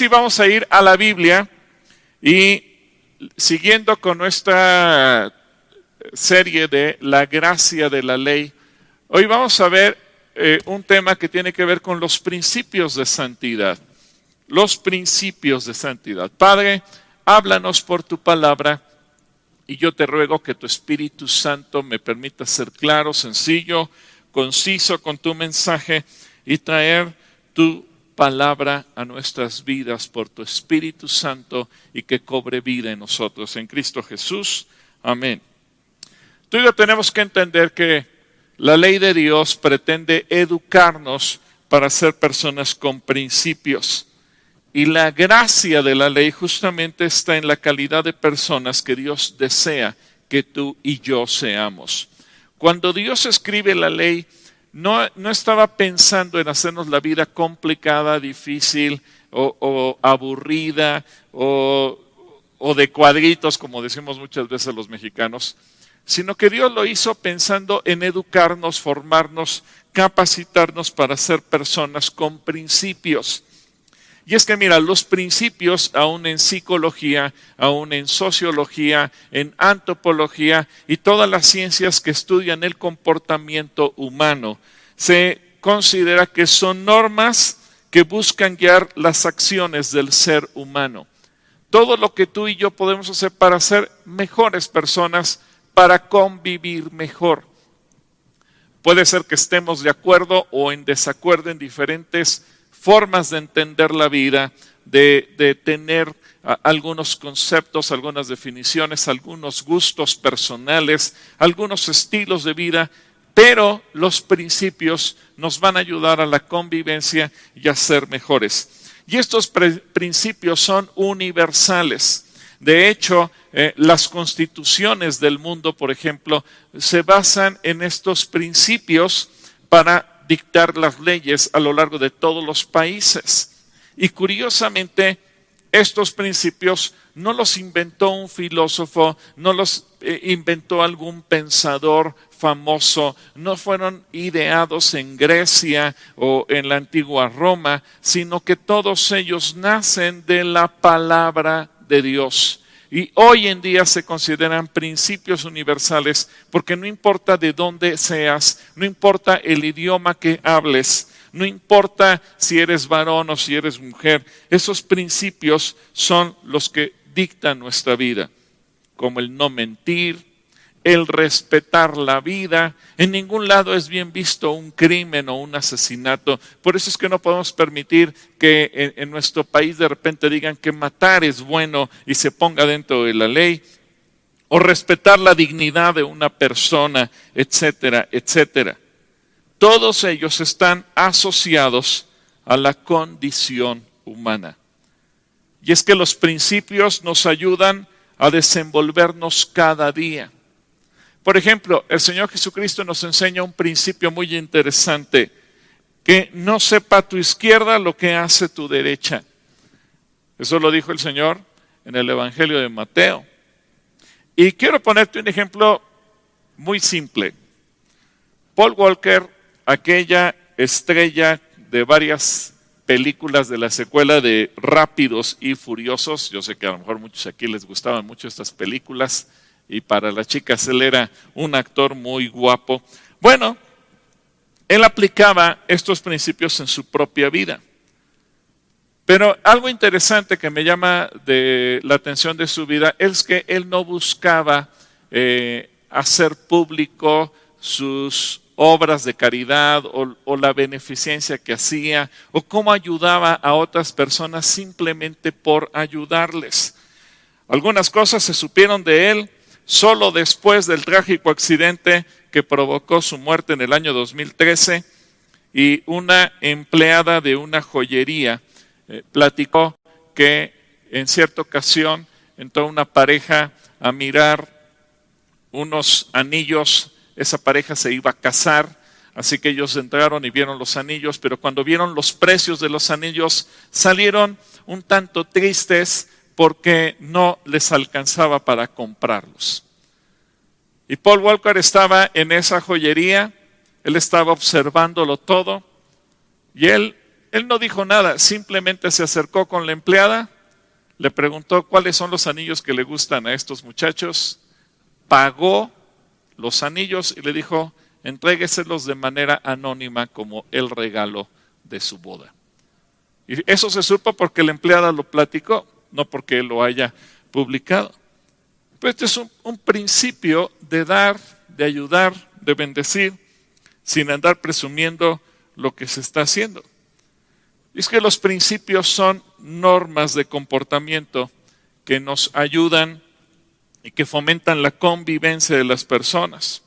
Sí, vamos a ir a la Biblia y siguiendo con nuestra serie de la gracia de la ley, hoy vamos a ver eh, un tema que tiene que ver con los principios de santidad. Los principios de santidad. Padre, háblanos por tu palabra y yo te ruego que tu Espíritu Santo me permita ser claro, sencillo, conciso con tu mensaje y traer tu palabra a nuestras vidas por tu Espíritu Santo y que cobre vida en nosotros. En Cristo Jesús. Amén. Tú y yo tenemos que entender que la ley de Dios pretende educarnos para ser personas con principios. Y la gracia de la ley justamente está en la calidad de personas que Dios desea que tú y yo seamos. Cuando Dios escribe la ley, no, estaba pensando en hacernos la vida complicada, difícil o, aburrida o, o de cuadritos, como decimos muchas veces los mexicanos, sino que Dios lo hizo pensando en educarnos, formarnos, capacitarnos para ser personas con principios. Y es que mira, los principios, aún en psicología, aún en sociología, en antropología y todas las ciencias que estudian el comportamiento humano, se considera que son normas que buscan guiar las acciones del ser humano. Todo lo que tú y yo podemos hacer para ser mejores personas, para convivir mejor. Puede ser que estemos de acuerdo o en desacuerdo en diferentes formas de entender la vida, de, tener algunos conceptos, algunas definiciones, algunos gustos personales, algunos estilos de vida, pero los principios nos van a ayudar a la convivencia y a ser mejores. Y estos principios son universales. De hecho, eh, las constituciones del mundo, por ejemplo, se basan en estos principios para dictar las leyes a lo largo de todos los países. Y curiosamente, estos principios no los inventó un filósofo, no los eh, inventó algún pensador famoso, no fueron ideados en Grecia o en la antigua Roma, sino que todos ellos nacen de la palabra de Dios. Y hoy en día se consideran principios universales porque no importa de dónde seas, no importa el idioma que hables, no importa si eres varón o si eres mujer, esos principios son los que dictan nuestra vida, como el no mentir, el respetar la vida. En ningún lado es bien visto un crimen o un asesinato. Por eso es que no podemos permitir que en, nuestro país de repente digan que matar es bueno y se ponga dentro de la ley. O respetar la dignidad de una persona, etcétera, etcétera. Todos ellos están asociados a la condición humana. Y es que los principios nos ayudan a desenvolvernos cada día por ejemplo, el Señor Jesucristo nos enseña un principio muy interesante, que no sepa tu izquierda lo que hace tu derecha. Eso lo dijo el Señor en el Evangelio de Mateo. Y quiero ponerte un ejemplo muy simple. Paul Walker, aquella estrella de varias películas de la secuela de Rápidos y Furiosos, yo sé que a lo mejor muchos aquí les gustaban mucho estas películas, y para las chicas él era un actor muy guapo. Bueno, él aplicaba estos principios en su propia vida. Pero algo interesante que me llama la atención de su vida es que él no buscaba eh, hacer público sus obras de caridad o, la beneficencia que hacía o cómo ayudaba a otras personas simplemente por ayudarles. Algunas cosas se supieron de él solo después del trágico accidente que provocó su muerte en el año 2013 y una empleada de una joyería eh, platicó que en cierta ocasión entró una pareja a mirar unos anillos, esa pareja se iba a casar, así que ellos entraron y vieron los anillos, pero cuando vieron los precios de los anillos salieron un tanto tristes porque no les alcanzaba para comprarlos. Y Paul Walker estaba en esa joyería, él estaba observándolo todo y él él no dijo nada, simplemente se acercó con la empleada, le preguntó cuáles son los anillos que le gustan a estos muchachos, pagó los anillos y le dijo, entrégueselos de manera anónima como el regalo de su boda. Y eso se supo porque la empleada lo platicó, no porque él lo haya publicado. Pues este es un, un principio de dar, de ayudar, de bendecir, sin andar presumiendo lo que se está haciendo. Es que los principios son normas de comportamiento que nos ayudan y que fomentan la convivencia de las personas.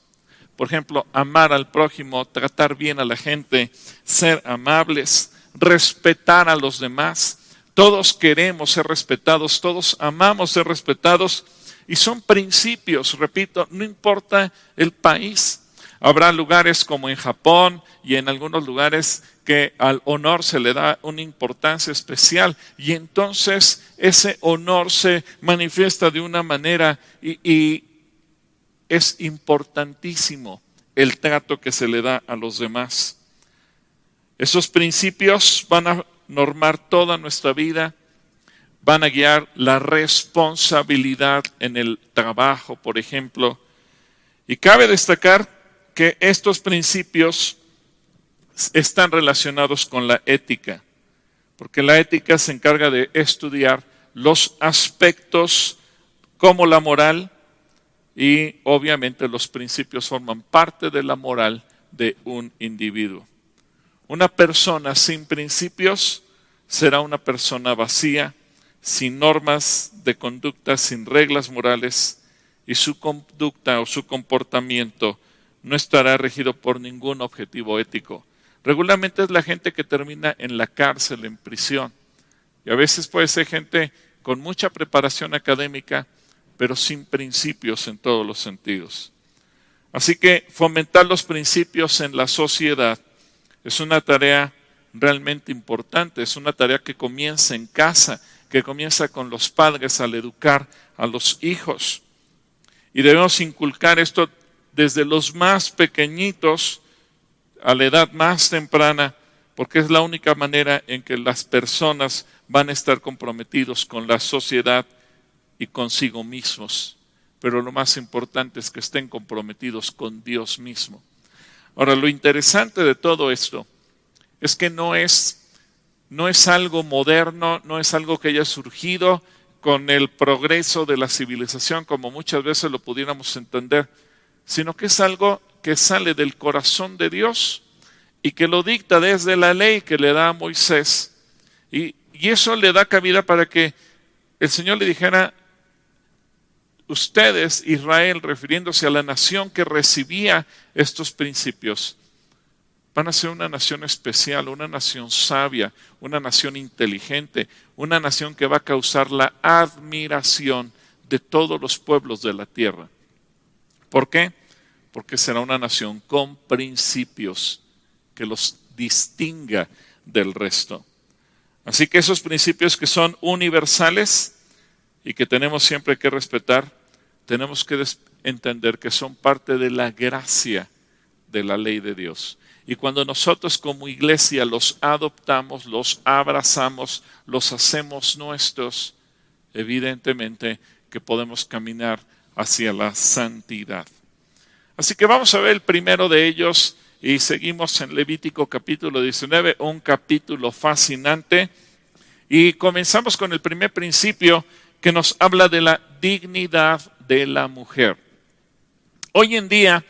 Por ejemplo, amar al prójimo, tratar bien a la gente, ser amables, respetar a los demás. Todos queremos ser respetados, todos amamos ser respetados y son principios, repito, no importa el país. Habrá lugares como en Japón y en algunos lugares que al honor se le da una importancia especial y entonces ese honor se manifiesta de una manera y, es importantísimo el trato que se le da a los demás. Esos principios van a normar toda nuestra vida, van a guiar la responsabilidad en el trabajo, por ejemplo. Y cabe destacar que estos principios están relacionados con la ética, porque la ética se encarga de estudiar los aspectos como la moral y obviamente los principios forman parte de la moral de un individuo. Una persona sin principios será una persona vacía, sin normas de conducta, sin reglas morales, y su conducta o su comportamiento no estará regido por ningún objetivo ético. Regularmente es la gente que termina en la cárcel, en prisión. Y a veces puede ser gente con mucha preparación académica, pero sin principios en todos los sentidos. Así que fomentar los principios en la sociedad es una tarea realmente importante, es una tarea que comienza en casa, que comienza con los padres al educar a los hijos. Y debemos inculcar esto desde los más pequeñitos a la edad más temprana, porque es la única manera en que las personas van a estar comprometidos con la sociedad y consigo mismos. Pero lo más importante es que estén comprometidos con Dios mismo. Ahora, lo interesante de todo esto es que no es, no es algo moderno, no es algo que haya surgido con el progreso de la civilización, como muchas veces lo pudiéramos entender, sino que es algo que sale del corazón de Dios y que lo dicta desde la ley que le da a Moisés. Y, y eso le da cabida para que el Señor le dijera, ustedes, Israel, refiriéndose a la nación que recibía estos principios, van a ser una nación especial, una nación sabia, una nación inteligente, una nación que va a causar la admiración de todos los pueblos de la tierra. ¿Por qué? porque será una nación con principios que los distinga del resto. Así que esos principios que son universales y que tenemos siempre que respetar, tenemos que entender que son parte de la gracia de la ley de Dios. Y cuando nosotros como iglesia los adoptamos, los abrazamos, los hacemos nuestros, evidentemente que podemos caminar hacia la santidad. Así que vamos a ver el primero de ellos y seguimos en Levítico capítulo 19, un capítulo fascinante. Y comenzamos con el primer principio que nos habla de la dignidad de la mujer. Hoy en día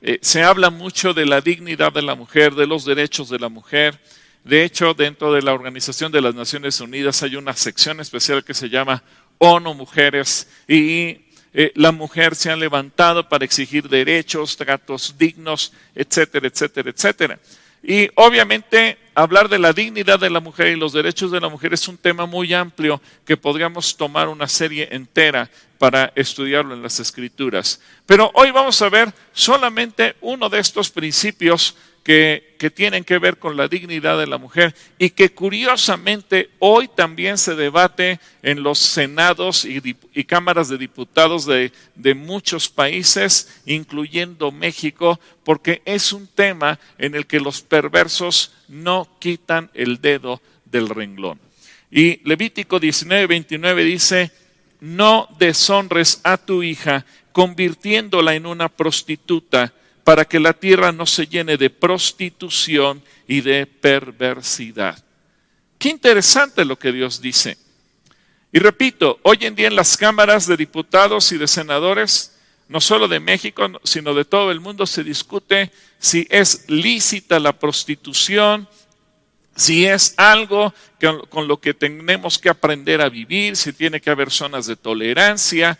eh, se habla mucho de la dignidad de la mujer, de los derechos de la mujer. De hecho, dentro de la Organización de las Naciones Unidas hay una sección especial que se llama ONU Mujeres y eh, la mujer se ha levantado para exigir derechos, tratos dignos, etcétera, etcétera, etcétera. Y obviamente hablar de la dignidad de la mujer y los derechos de la mujer es un tema muy amplio que podríamos tomar una serie entera para estudiarlo en las escrituras. Pero hoy vamos a ver solamente uno de estos principios que, tienen que ver con la dignidad de la mujer y que curiosamente hoy también se debate en los senados y, y cámaras de diputados de, de muchos países, incluyendo México, porque es un tema en el que los perversos no quitan el dedo del renglón. Y Levítico 19, 29 dice, no deshonres a tu hija convirtiéndola en una prostituta para que la tierra no se llene de prostitución y de perversidad. Qué interesante lo que Dios dice. Y repito, hoy en día en las cámaras de diputados y de senadores, no solo de México, sino de todo el mundo, se discute si es lícita la prostitución, si es algo con lo que tenemos que aprender a vivir, si tiene que haber zonas de tolerancia.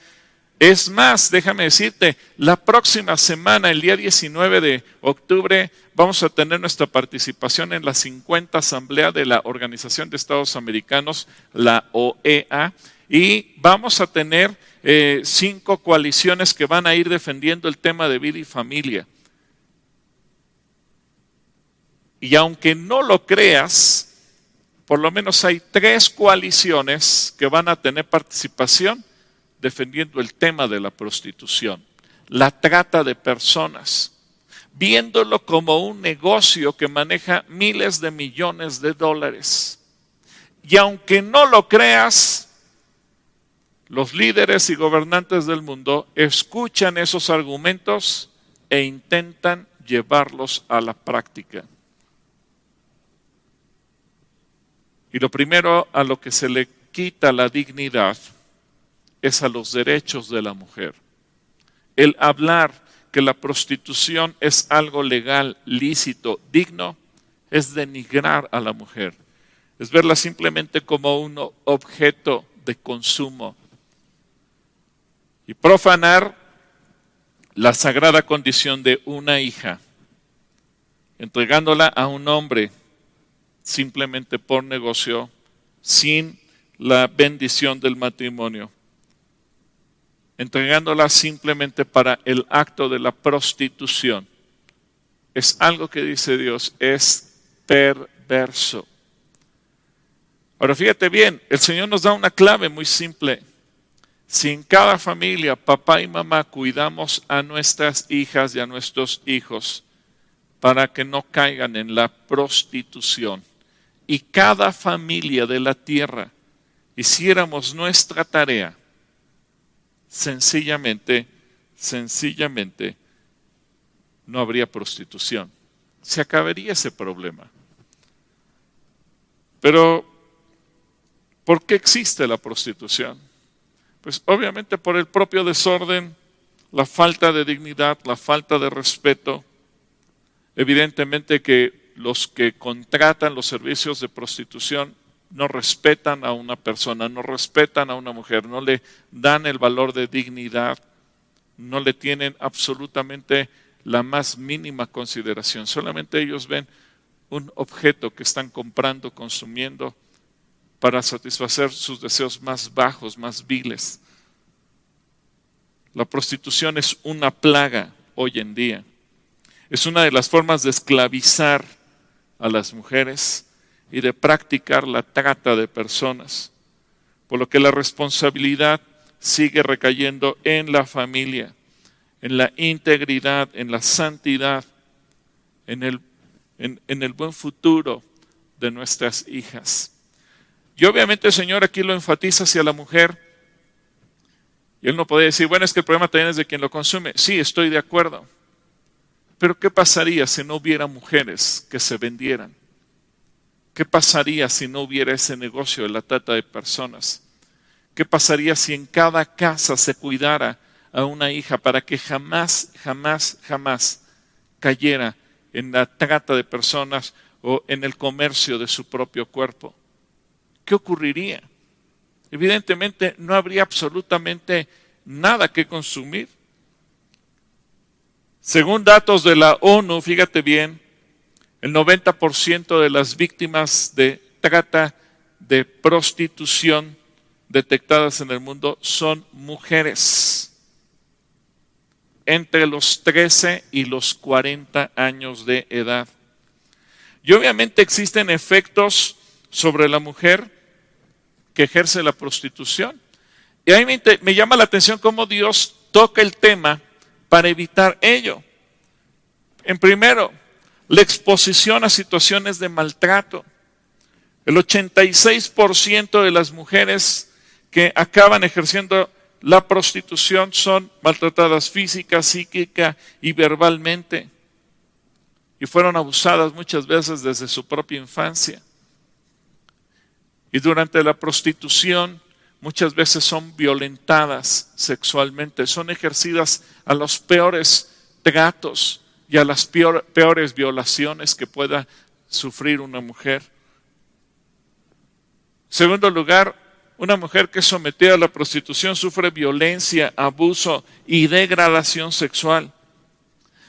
Es más, déjame decirte, la próxima semana, el día 19 de octubre, vamos a tener nuestra participación en la 50 Asamblea de la Organización de Estados Americanos, la OEA, y vamos a tener eh, cinco coaliciones que van a ir defendiendo el tema de vida y familia. Y aunque no lo creas, por lo menos hay tres coaliciones que van a tener participación defendiendo el tema de la prostitución, la trata de personas, viéndolo como un negocio que maneja miles de millones de dólares. Y aunque no lo creas, los líderes y gobernantes del mundo escuchan esos argumentos e intentan llevarlos a la práctica. Y lo primero a lo que se le quita la dignidad es a los derechos de la mujer. El hablar que la prostitución es algo legal, lícito, digno, es denigrar a la mujer. Es verla simplemente como un objeto de consumo. Y profanar la sagrada condición de una hija, entregándola a un hombre simplemente por negocio, sin la bendición del matrimonio, entregándola simplemente para el acto de la prostitución. Es algo que dice Dios, es perverso. Ahora fíjate bien, el Señor nos da una clave muy simple. Si en cada familia, papá y mamá, cuidamos a nuestras hijas y a nuestros hijos para que no caigan en la prostitución, y cada familia de la tierra hiciéramos nuestra tarea, sencillamente, sencillamente, no habría prostitución. Se acabaría ese problema. Pero, ¿por qué existe la prostitución? Pues obviamente por el propio desorden, la falta de dignidad, la falta de respeto. Evidentemente que los que contratan los servicios de prostitución no respetan a una persona, no respetan a una mujer, no le dan el valor de dignidad, no le tienen absolutamente la más mínima consideración. Solamente ellos ven un objeto que están comprando, consumiendo, para satisfacer sus deseos más bajos, más viles. La prostitución es una plaga hoy en día. Es una de las formas de esclavizar a las mujeres y de practicar la trata de personas, por lo que la responsabilidad sigue recayendo en la familia, en la integridad, en la santidad, en el, en, el buen futuro de nuestras hijas. Y obviamente el Señor aquí lo enfatiza hacia la mujer. Y él no puede decir, bueno, es que el problema también es de quien lo consume. Sí, estoy de acuerdo. Pero ¿qué pasaría si no hubiera mujeres que se vendieran? ¿Qué pasaría si no hubiera ese negocio de la trata de personas? ¿Qué pasaría si en cada casa se cuidara a una hija para que jamás, jamás, jamás cayera en la trata de personas o en el comercio de su propio cuerpo? ¿Qué ocurriría? Evidentemente no habría absolutamente nada que consumir. Según datos de la ONU, fíjate bien, el 90% de las víctimas de trata de prostitución detectadas en el mundo son mujeres entre los 13 y los 40 años de edad. Y obviamente existen efectos sobre la mujer que ejerce la prostitución. Y a mí me, llama la atención cómo Dios toca el tema para evitar ello. En primero, la exposición a situaciones de maltrato. El 86% de las mujeres que acaban ejerciendo la prostitución son maltratadas física, psíquica y verbalmente. Y fueron abusadas muchas veces desde su propia infancia. Y durante la prostitución muchas veces son violentadas sexualmente, son ejercidas a los peores tratos y a las peores violaciones que pueda sufrir una mujer. Segundo lugar, una mujer que es sometida a la prostitución sufre violencia, abuso y degradación sexual.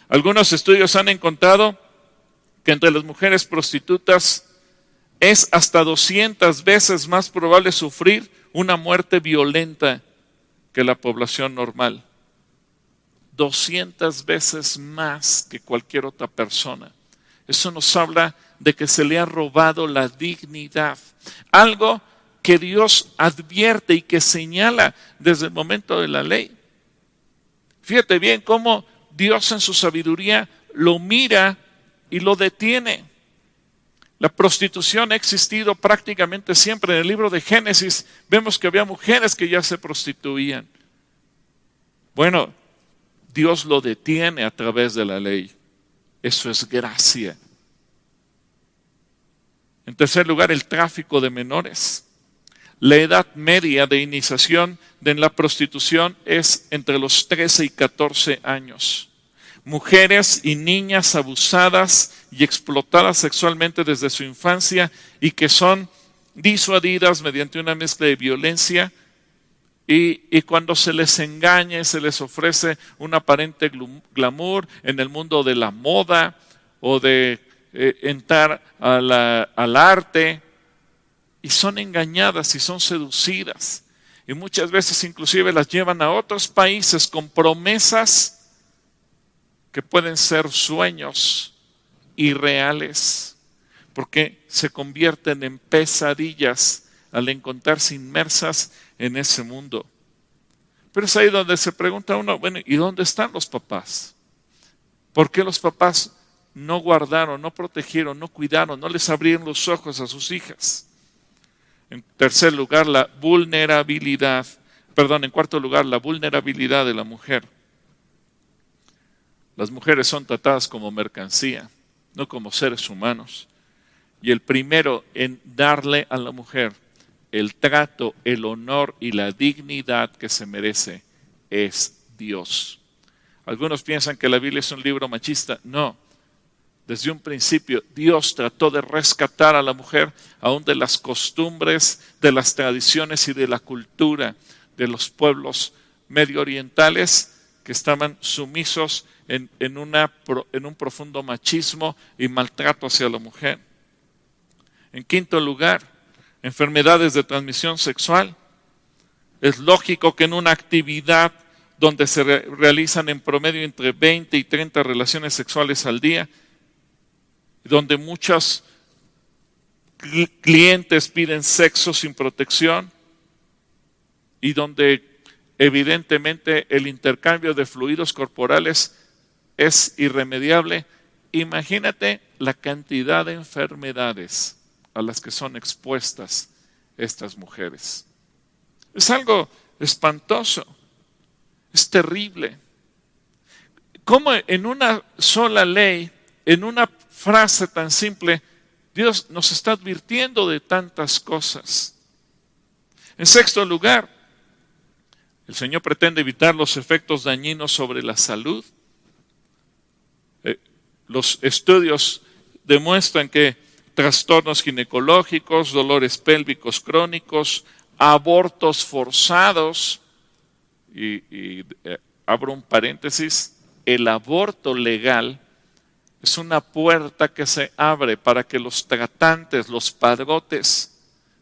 Algunos estudios han encontrado que entre las mujeres prostitutas es hasta 200 veces más probable sufrir una muerte violenta que la población normal. 200 veces más que cualquier otra persona. Eso nos habla de que se le ha robado la dignidad. Algo que Dios advierte y que señala desde el momento de la ley. Fíjate bien cómo Dios en su sabiduría lo mira y lo detiene. La prostitución ha existido prácticamente siempre. En el libro de Génesis vemos que había mujeres que ya se prostituían. Bueno, Dios lo detiene a través de la ley. Eso es gracia. En tercer lugar, el tráfico de menores. La edad media de iniciación de la prostitución es entre los 13 y 14 años mujeres y niñas abusadas y explotadas sexualmente desde su infancia y que son disuadidas mediante una mezcla de violencia y, cuando se les engaña y se les ofrece un aparente glamour en el mundo de la moda o de eh, entrar al arte y son engañadas y son seducidas. Y muchas veces inclusive las llevan a otros países con promesas que pueden ser sueños irreales, porque se convierten en pesadillas al encontrarse inmersas en ese mundo. Pero es ahí donde se pregunta uno, bueno, ¿y dónde están los papás? ¿Por qué los papás no guardaron, no protegieron, no cuidaron, no les abrieron los ojos a sus hijas? En tercer lugar, la vulnerabilidad, perdón, en cuarto lugar, la vulnerabilidad de la mujer. Las mujeres son tratadas como mercancía, no como seres humanos. Y el primero en darle a la mujer el trato, el honor y la dignidad que se merece es Dios. Algunos piensan que la Biblia es un libro machista. No. Desde un principio Dios trató de rescatar a la mujer aún de las costumbres, de las tradiciones y de la cultura de los pueblos medio orientales que estaban sumisos en, en un profundo machismo y maltrato hacia la mujer. En quinto lugar, enfermedades de transmisión sexual. Es lógico que en una actividad donde se realizan en promedio entre 20 y 30 relaciones sexuales al día, donde muchos clientes piden sexo sin protección y donde evidentemente el intercambio de fluidos corporales es irremediable, imagínate la cantidad de enfermedades a las que son expuestas estas mujeres. Es algo espantoso, es terrible. ¿Cómo en una sola ley, en una frase tan simple, Dios nos está advirtiendo de tantas cosas? En sexto lugar, el Señor pretende evitar los efectos dañinos sobre la salud los estudios demuestran que trastornos ginecológicos, dolores pélvicos crónicos, abortos forzados, y, eh, abro un paréntesis, el aborto legal es una puerta que se abre para que los tratantes, los padrotes,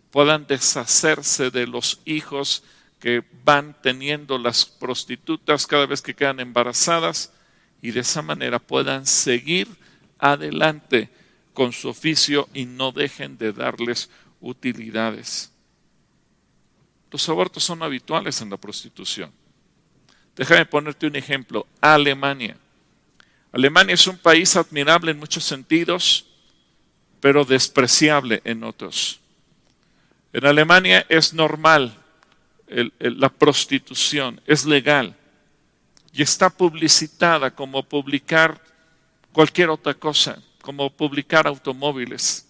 puedan deshacerse de los hijos que van teniendo las prostitutas cada vez que quedan embarazadas y de esa manera puedan seguir adelante con su oficio y no dejen de darles utilidades. Los abortos son habituales en la prostitución. Déjame ponerte un ejemplo. Alemania. Alemania es un país admirable en muchos sentidos, pero despreciable en otros. En Alemania es normal la prostitución, es legal y está publicitada como publicar cualquier otra cosa, como publicar automóviles.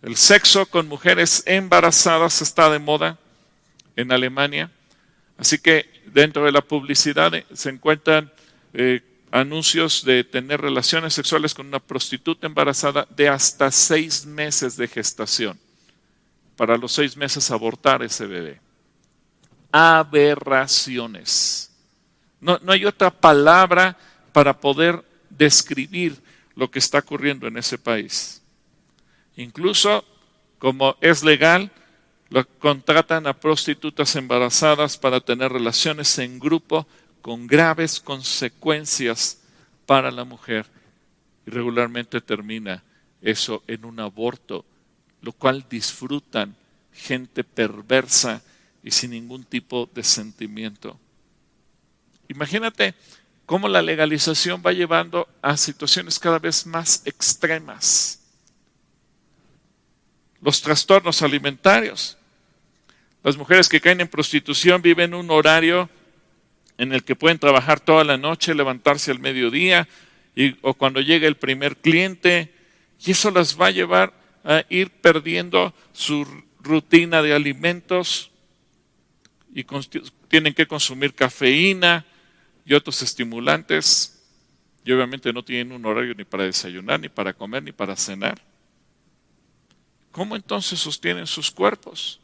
El sexo con mujeres embarazadas está de moda en Alemania, así que dentro de la publicidad se encuentran eh, anuncios de tener relaciones sexuales con una prostituta embarazada de hasta seis meses de gestación. Para los seis meses abortar ese bebé. Aberraciones. No, no hay otra palabra para poder describir lo que está ocurriendo en ese país. Incluso, como es legal, lo contratan a prostitutas embarazadas para tener relaciones en grupo con graves consecuencias para la mujer. Y regularmente termina eso en un aborto, lo cual disfrutan gente perversa y sin ningún tipo de sentimiento. Imagínate cómo la legalización va llevando a situaciones cada vez más extremas. Los trastornos alimentarios. Las mujeres que caen en prostitución viven un horario en el que pueden trabajar toda la noche, levantarse al mediodía y, o cuando llegue el primer cliente, y eso las va a llevar a ir perdiendo su rutina de alimentos y tienen que consumir cafeína y otros estimulantes y obviamente no tienen un horario ni para desayunar, ni para comer, ni para cenar. ¿Cómo entonces sostienen sus cuerpos?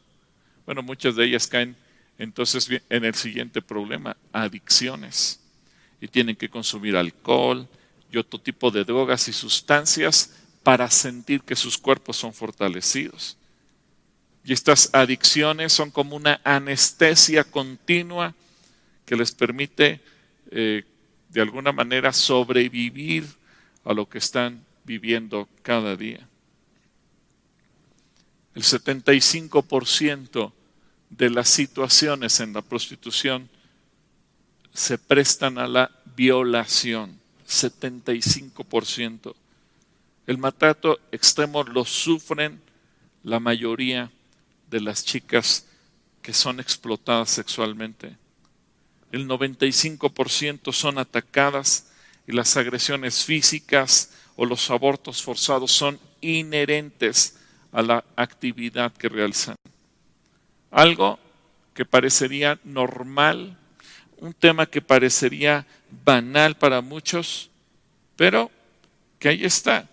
Bueno, muchas de ellas caen entonces en el siguiente problema, adicciones. Y tienen que consumir alcohol y otro tipo de drogas y sustancias para sentir que sus cuerpos son fortalecidos. Y estas adicciones son como una anestesia continua que les permite eh, de alguna manera sobrevivir a lo que están viviendo cada día. El 75% de las situaciones en la prostitución se prestan a la violación, 75%. El maltrato extremo lo sufren la mayoría de las chicas que son explotadas sexualmente. El 95% son atacadas y las agresiones físicas o los abortos forzados son inherentes a la actividad que realizan algo que parecería normal, un tema que parecería banal para muchos, pero que ahí está.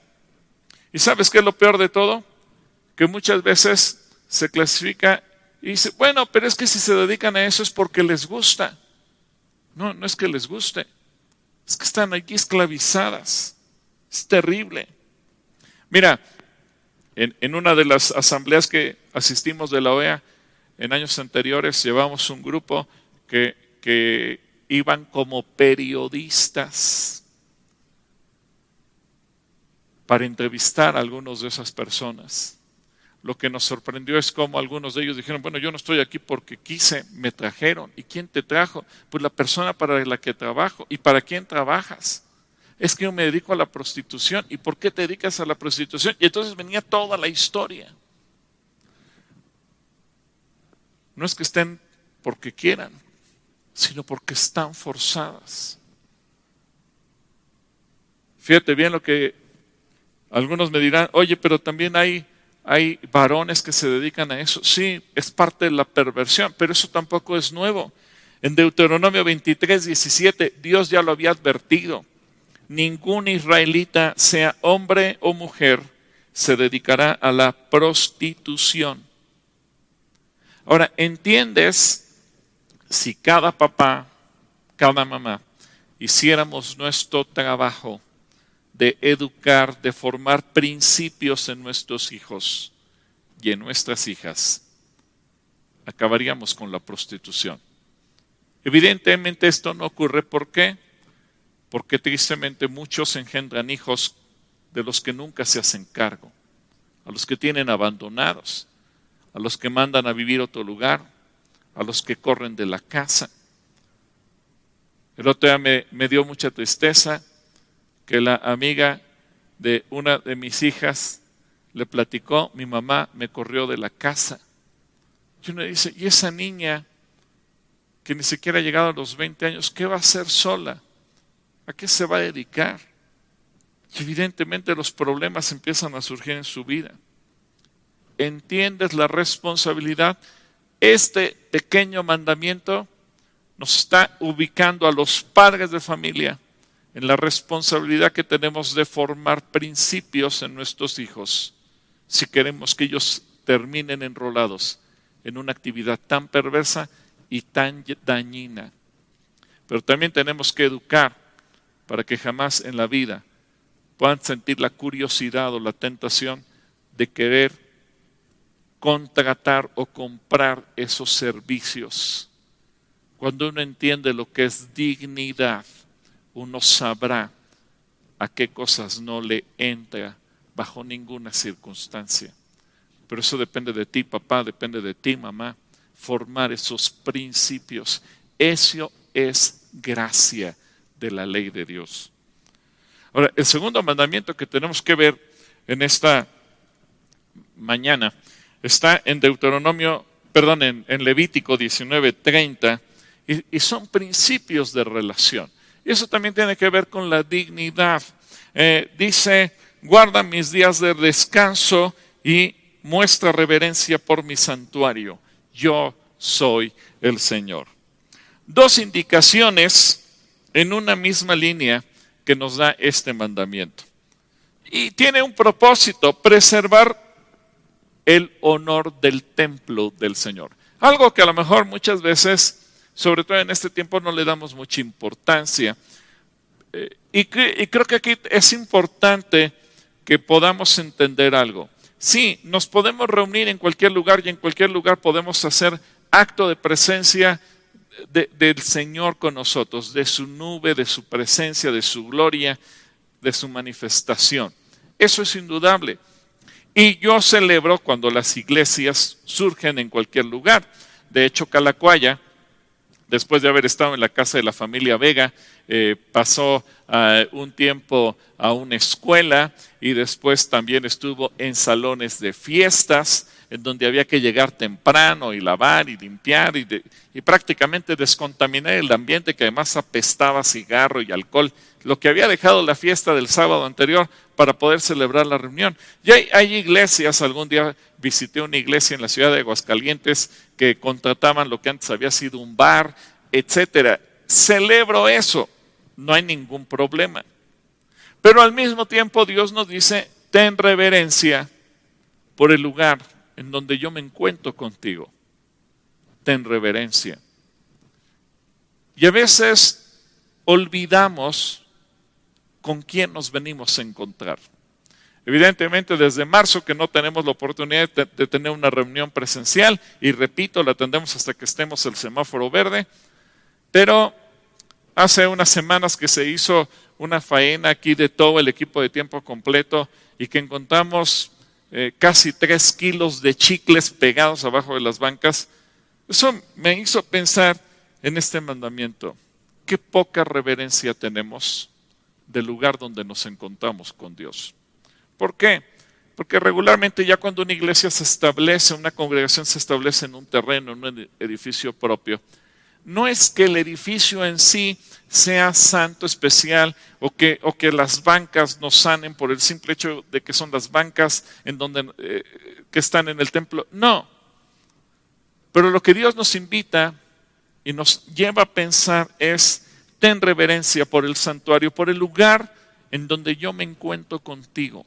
¿Y sabes qué es lo peor de todo? Que muchas veces se clasifica y dice, bueno, pero es que si se dedican a eso es porque les gusta. No, no es que les guste, es que están aquí esclavizadas. Es terrible. Mira, en, en una de las asambleas que asistimos de la OEA, en años anteriores llevamos un grupo que, que iban como periodistas para entrevistar a algunos de esas personas. Lo que nos sorprendió es cómo algunos de ellos dijeron, bueno, yo no estoy aquí porque quise, me trajeron. ¿Y quién te trajo? Pues la persona para la que trabajo. ¿Y para quién trabajas? Es que yo me dedico a la prostitución. ¿Y por qué te dedicas a la prostitución? Y entonces venía toda la historia. no es que estén porque quieran, sino porque están forzadas. Fíjate bien lo que algunos me dirán, oye, pero también hay, hay varones que se dedican a eso. Sí, es parte de la perversión, pero eso tampoco es nuevo. En Deuteronomio 23, 17, Dios ya lo había advertido. Ningún israelita, sea hombre o mujer, se dedicará a la prostitución Ahora, ¿entiendes si cada papá, cada mamá, hiciéramos nuestro trabajo de educar, de formar principios en nuestros hijos y en nuestras hijas, acabaríamos con la prostitución? Evidentemente esto no ocurre, ¿por qué? Porque tristemente muchos engendran hijos de los que nunca se hacen cargo, a los que tienen abandonados, a los que mandan a vivir a otro lugar, a los que corren de la casa. El otro día me, me dio mucha tristeza que la amiga de una de mis hijas le platicó, mi mamá me corrió de la casa. Y uno dice, ¿y esa niña que ni siquiera ha llegado a los 20 años, qué va a hacer sola? ¿A qué se va a dedicar? Evidentemente los problemas empiezan a surgir en su vida. ¿Entiendes la responsabilidad? Este pequeño mandamiento nos está ubicando a los padres de familia en la responsabilidad que tenemos de formar principios en nuestros hijos si queremos que ellos terminen enrolados en una actividad tan perversa y tan dañina. Pero también tenemos que educar para que jamás en la vida puedan sentir la curiosidad o la tentación de querer contratar o comprar esos servicios. Cuando uno entiende lo que es dignidad, uno sabrá a qué cosas no le entra bajo ninguna circunstancia. Pero eso depende de ti, papá, depende de ti, mamá, formar esos principios. Eso es gracia de la ley de Dios. Ahora, el segundo mandamiento que tenemos que ver en esta mañana está en Deuteronomio, perdón, en, Levítico 19:30 y, y son principios de relación. Y eso también tiene que ver con la dignidad. Eh, dice, guarda mis días de descanso y muestra reverencia por mi santuario. Yo soy el Señor. Dos indicaciones en una misma línea que nos da este mandamiento. Y tiene un propósito, preservar el honor del templo del Señor. Algo que a lo mejor muchas veces, sobre todo en este tiempo, no le damos mucha importancia. Eh, y, y creo que aquí es importante que podamos entender algo. Sí, nos podemos reunir en cualquier lugar y en cualquier lugar podemos hacer acto de presencia del Señor con nosotros, de su nube, de su presencia, de su gloria, de su manifestación. Eso es indudable. Y yo celebro cuando las iglesias surgen en cualquier lugar. De hecho, Calacuaya, después de haber estado en la casa de la familia Vega, eh, pasó uh, un tiempo a una escuela y después también estuvo en salones de fiestas en donde había que llegar temprano y lavar y limpiar y, prácticamente descontaminar el ambiente que además apestaba cigarro y alcohol, lo que había dejado la fiesta del sábado anterior para poder celebrar la reunión. Y hay iglesias, algún día visité una iglesia en la ciudad de Aguascalientes que contrataban lo que antes había sido un bar, etcétera. Celebro eso, no hay ningún problema. Pero al mismo tiempo Dios nos dice, ten reverencia por el lugar en donde yo me encuentro contigo. Ten reverencia. Y a veces olvidamos con quién nos venimos a encontrar. Evidentemente, desde marzo que no tenemos la oportunidad de, tener una reunión presencial, y repito, la tendremos hasta que estemos el semáforo verde, pero hace unas semanas que se hizo una faena aquí de todo el equipo de tiempo completo y que encontramos eh, casi tres kilos de chicles pegados abajo de las bancas, eso me hizo pensar en este mandamiento. Qué poca reverencia tenemos del lugar donde nos encontramos con Dios. ¿Por qué? Porque regularmente ya cuando una iglesia se establece, una congregación se establece en un terreno, en un edificio propio, no es que el edificio en sí sea santo, especial, o que, las bancas nos sanen por el simple hecho de que son las bancas en donde, eh, que están en el templo. No. Pero lo que Dios nos invita y nos lleva a pensar es, ten reverencia por el santuario, por el lugar en donde yo me encuentro contigo,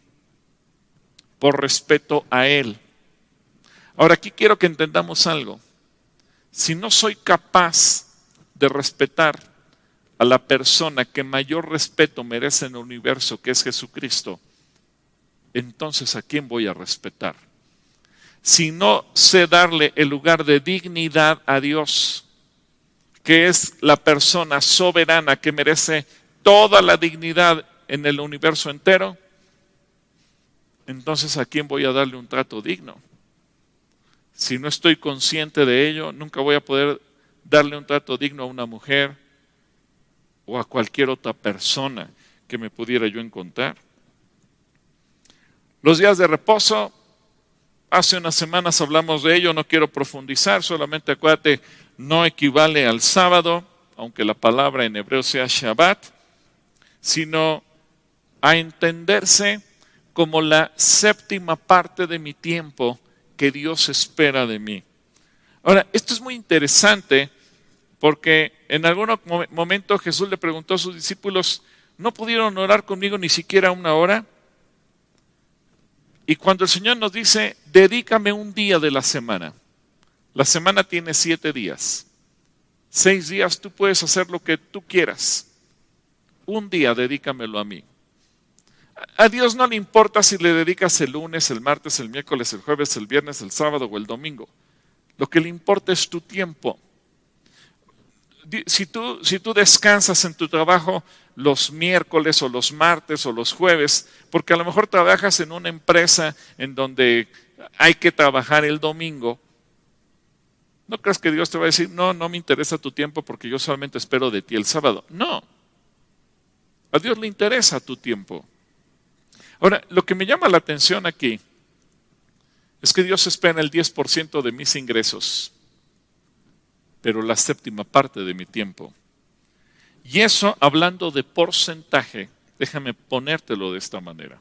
por respeto a Él. Ahora aquí quiero que entendamos algo si no soy capaz de respetar a la persona que mayor respeto merece en el universo, que es Jesucristo, entonces ¿a quién voy a respetar? Si no sé darle el lugar de dignidad a Dios, que es la persona soberana que merece toda la dignidad en el universo entero, entonces ¿a quién voy a darle un trato digno? Si no estoy consciente de ello, nunca voy a poder darle un trato digno a una mujer o a cualquier otra persona que me pudiera yo encontrar. Los días de reposo, hace unas semanas hablamos de ello, no quiero profundizar, solamente acuérdate, no equivale al sábado, aunque la palabra en hebreo sea Shabbat, sino a entenderse como la séptima parte de mi tiempo que Dios espera de mí. Ahora, esto es muy interesante porque en algún momento Jesús le preguntó a sus discípulos, ¿no pudieron orar conmigo ni siquiera una hora? Y cuando el Señor nos dice, dedícame un día de la semana, la semana tiene siete días. Seis días tú puedes hacer lo que tú quieras. Un día dedícamelo a mí. A Dios no le importa si le dedicas el lunes, el martes, el miércoles, el jueves, el viernes, el sábado o el domingo. Lo que le importa es tu tiempo. Si tú, si tú descansas en tu trabajo los miércoles o los martes o los jueves, porque a lo mejor trabajas en una empresa en donde hay que trabajar el domingo, no creas que Dios te va a decir, no, no me interesa tu tiempo porque yo solamente espero de ti el sábado. No. A Dios le interesa tu tiempo. Ahora, lo que me llama la atención aquí es que Dios espera el 10% de mis ingresos, pero la séptima parte de mi tiempo. Y eso, hablando de porcentaje, déjame ponértelo de esta manera.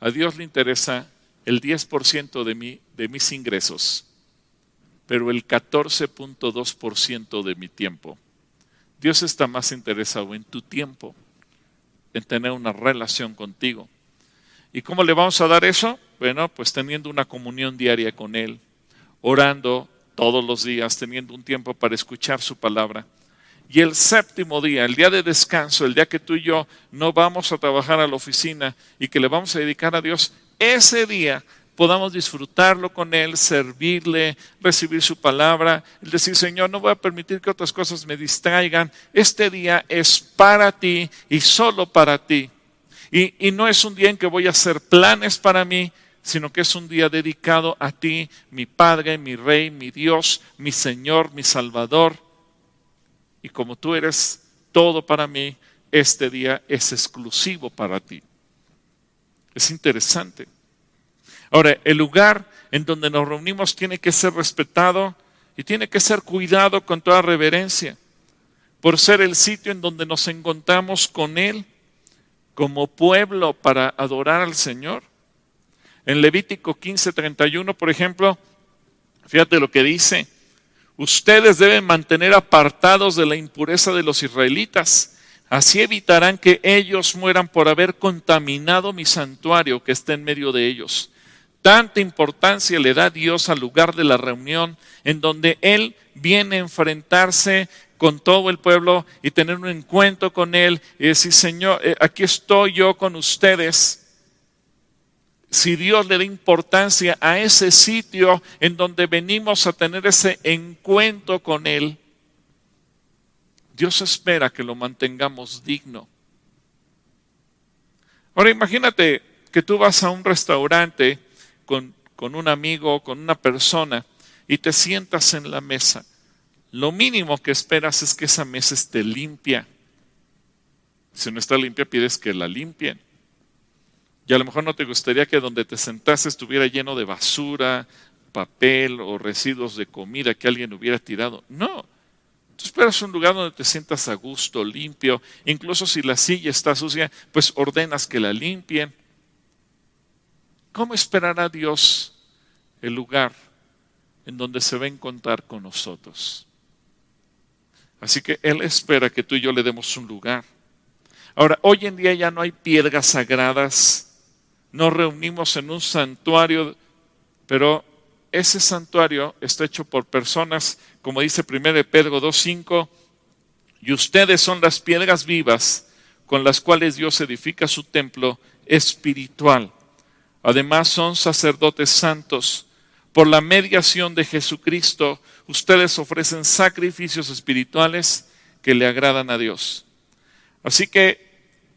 A Dios le interesa el 10% de, de mis ingresos, pero el 14.2% de mi tiempo. Dios está más interesado en tu tiempo, en tener una relación contigo. ¿Y cómo le vamos a dar eso? Bueno, pues teniendo una comunión diaria con Él, orando todos los días, teniendo un tiempo para escuchar su palabra. Y el séptimo día, el día de descanso, el día que tú y yo no vamos a trabajar a la oficina y que le vamos a dedicar a Dios, ese día podamos disfrutarlo con Él, servirle, recibir su palabra, el decir, Señor, no voy a permitir que otras cosas me distraigan. Este día es para ti y solo para ti. Y, no es un día en que voy a hacer planes para mí, sino que es un día dedicado a ti, mi Padre, mi Rey, mi Dios, mi Señor, mi Salvador. Y como tú eres todo para mí, este día es exclusivo para ti. Es interesante. Ahora, el lugar en donde nos reunimos tiene que ser respetado y tiene que ser cuidado con toda reverencia, por ser el sitio en donde nos encontramos con Él como pueblo para adorar al Señor. En Levítico 15:31, por ejemplo, fíjate lo que dice, ustedes deben mantener apartados de la impureza de los israelitas, así evitarán que ellos mueran por haber contaminado mi santuario que está en medio de ellos. Tanta importancia le da Dios al lugar de la reunión en donde Él viene a enfrentarse con todo el pueblo y tener un encuentro con Él y decir, Señor, eh, aquí estoy yo con ustedes. Si Dios le da importancia a ese sitio en donde venimos a tener ese encuentro con Él, Dios espera que lo mantengamos digno. Ahora imagínate que tú vas a un restaurante con, un amigo, con una persona, y te sientas en la mesa. Lo mínimo que esperas es que esa mesa esté limpia. Si no está limpia, pides que la limpien. Y a lo mejor no te gustaría que donde te sentaste estuviera lleno de basura, papel o residuos de comida que alguien hubiera tirado. No. Tú esperas un lugar donde te sientas a gusto, limpio. Incluso si la silla está sucia, pues ordenas que la limpien. ¿Cómo esperará Dios el lugar en donde se va a encontrar con nosotros? Así que Él espera que tú y yo le demos un lugar. Ahora, hoy en día ya no hay piedras sagradas, nos reunimos en un santuario, pero ese santuario está hecho por personas, como dice 1 Pedro 2.5, y ustedes son las piedras vivas con las cuales Dios edifica su templo espiritual. Además son sacerdotes santos. Por la mediación de Jesucristo, ustedes ofrecen sacrificios espirituales que le agradan a Dios. Así que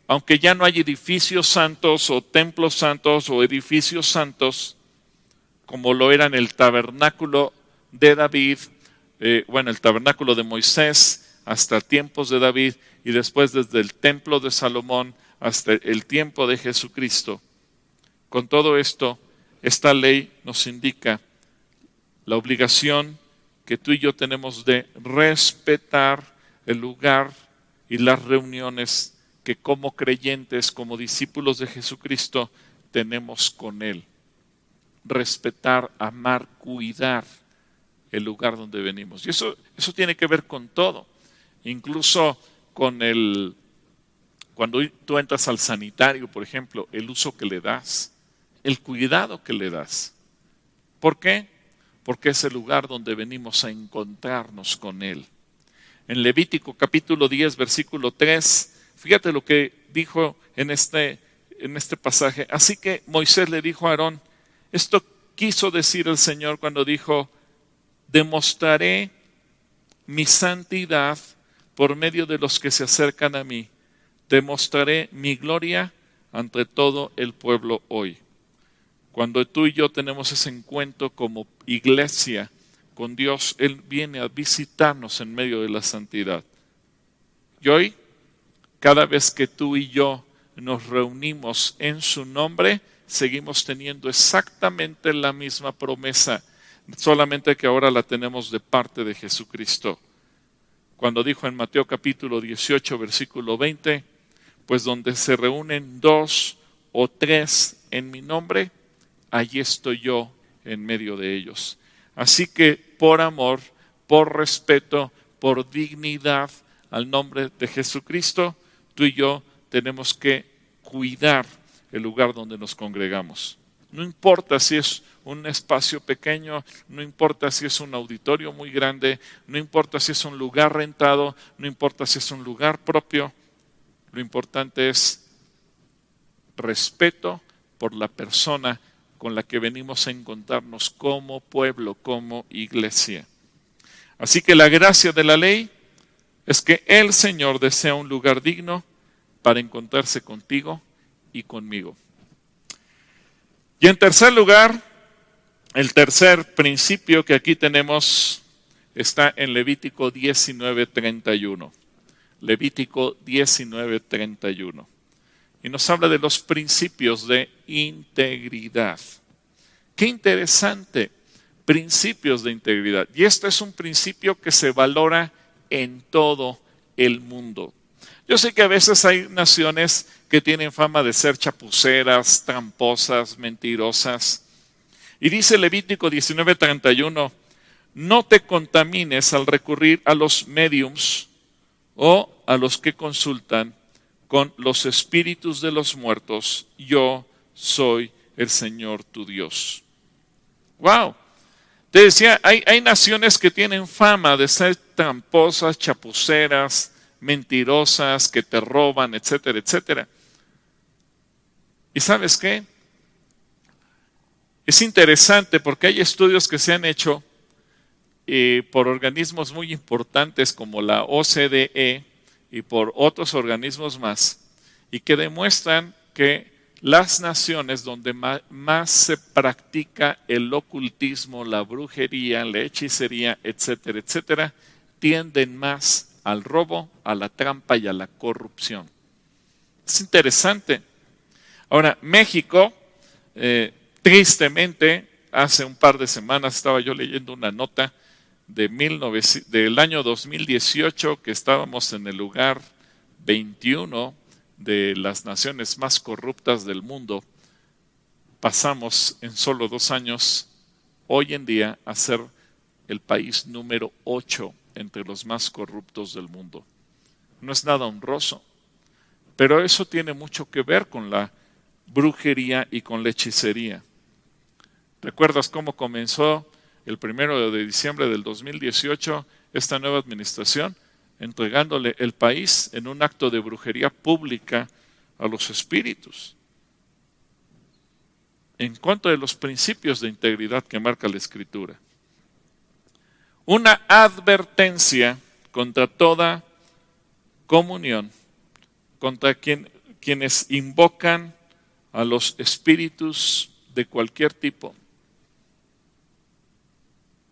aunque ya no hay edificios santos o templos santos o edificios santos, como lo eran el tabernáculo de David, eh, bueno, el tabernáculo de Moisés hasta tiempos de David y después desde el templo de Salomón hasta el tiempo de Jesucristo. Con todo esto, esta ley nos indica la obligación que tú y yo tenemos de respetar el lugar y las reuniones que como creyentes, como discípulos de Jesucristo, tenemos con Él. Respetar, amar, cuidar el lugar donde venimos. Y eso, eso tiene que ver con todo, incluso con el, cuando tú entras al sanitario, por ejemplo, el uso que le das, el cuidado que le das. ¿Por qué? Porque es el lugar donde venimos a encontrarnos con Él. En Levítico capítulo 10, versículo 3, fíjate lo que dijo en este, en este pasaje. Así que Moisés le dijo a Aarón, esto quiso decir el Señor cuando dijo, demostraré mi santidad por medio de los que se acercan a mí. Demostraré mi gloria ante todo el pueblo hoy. Cuando tú y yo tenemos ese encuentro como iglesia con Dios, Él viene a visitarnos en medio de la santidad. Y hoy, cada vez que tú y yo nos reunimos en su nombre, seguimos teniendo exactamente la misma promesa solamente que ahora la tenemos de parte de Jesucristo. Cuando dijo en Mateo capítulo 18, versículo 20, pues donde se reúnen dos o tres en mi nombre, allí estoy yo en medio de ellos. Así que por amor, por respeto, por dignidad al nombre de Jesucristo, tú y yo tenemos que cuidar el lugar donde nos congregamos. No importa si es un espacio pequeño, no importa si es un auditorio muy grande, no importa si es un lugar rentado, no importa si es un lugar propio, lo importante es respeto por la persona con la que venimos a encontrarnos como pueblo, como iglesia. Así que la gracia de la ley es que el Señor desea un lugar digno para encontrarse contigo y conmigo. Y en tercer lugar, el tercer principio que aquí tenemos está en Levítico 19:31. Levítico 19:31. Y nos habla de los principios de integridad. Qué interesante, principios de integridad. Y este es un principio que se valora en todo el mundo. Yo sé que a veces hay naciones que tienen fama de ser chapuceras, tramposas, mentirosas. Y dice Levítico 19:31, no te contamines al recurrir a los mediums o a los que consultan con los espíritus de los muertos. Yo soy el Señor tu Dios. Wow. Te decía, hay, hay naciones que tienen fama de ser tramposas, chapuceras, mentirosas, que te roban, etcétera, etcétera. ¿Y sabes qué? Es interesante porque hay estudios que se han hecho eh, por organismos muy importantes como la OCDE y por otros organismos más, y que demuestran que las naciones donde más se practica el ocultismo, la brujería, la hechicería, etcétera, etcétera, tienden más al robo, a la trampa y a la corrupción. Es interesante. Ahora, México, eh, tristemente, hace un par de semanas estaba yo leyendo una nota de del año 2018 que estábamos en el lugar 21 de las naciones más corruptas del mundo. Pasamos en solo dos años, hoy en día, a ser el país número 8 entre los más corruptos del mundo. No es nada honroso, pero eso tiene mucho que ver con la brujería y con la hechicería. ¿Recuerdas cómo comenzó el primero de diciembre del 2018 esta nueva administración? Entregándole el país en un acto de brujería pública a los espíritus. En cuanto a los principios de integridad que marca la Escritura una advertencia contra toda comunión, contra quien, quienes invocan a los espíritus de cualquier tipo.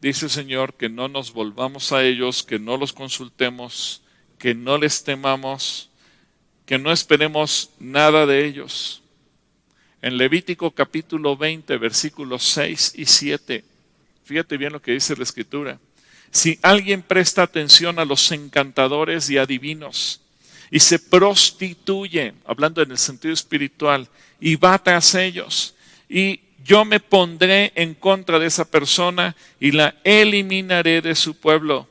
Dice el Señor que no nos volvamos a ellos, que no los consultemos, que no les temamos, que no esperemos nada de ellos. En Levítico capítulo 20, versículos 6 y 7, fíjate bien lo que dice la Escritura. Si alguien presta atención a los encantadores y adivinos y se prostituye, hablando en el sentido espiritual, y va tras ellos, y yo me pondré en contra de esa persona y la eliminaré de su pueblo.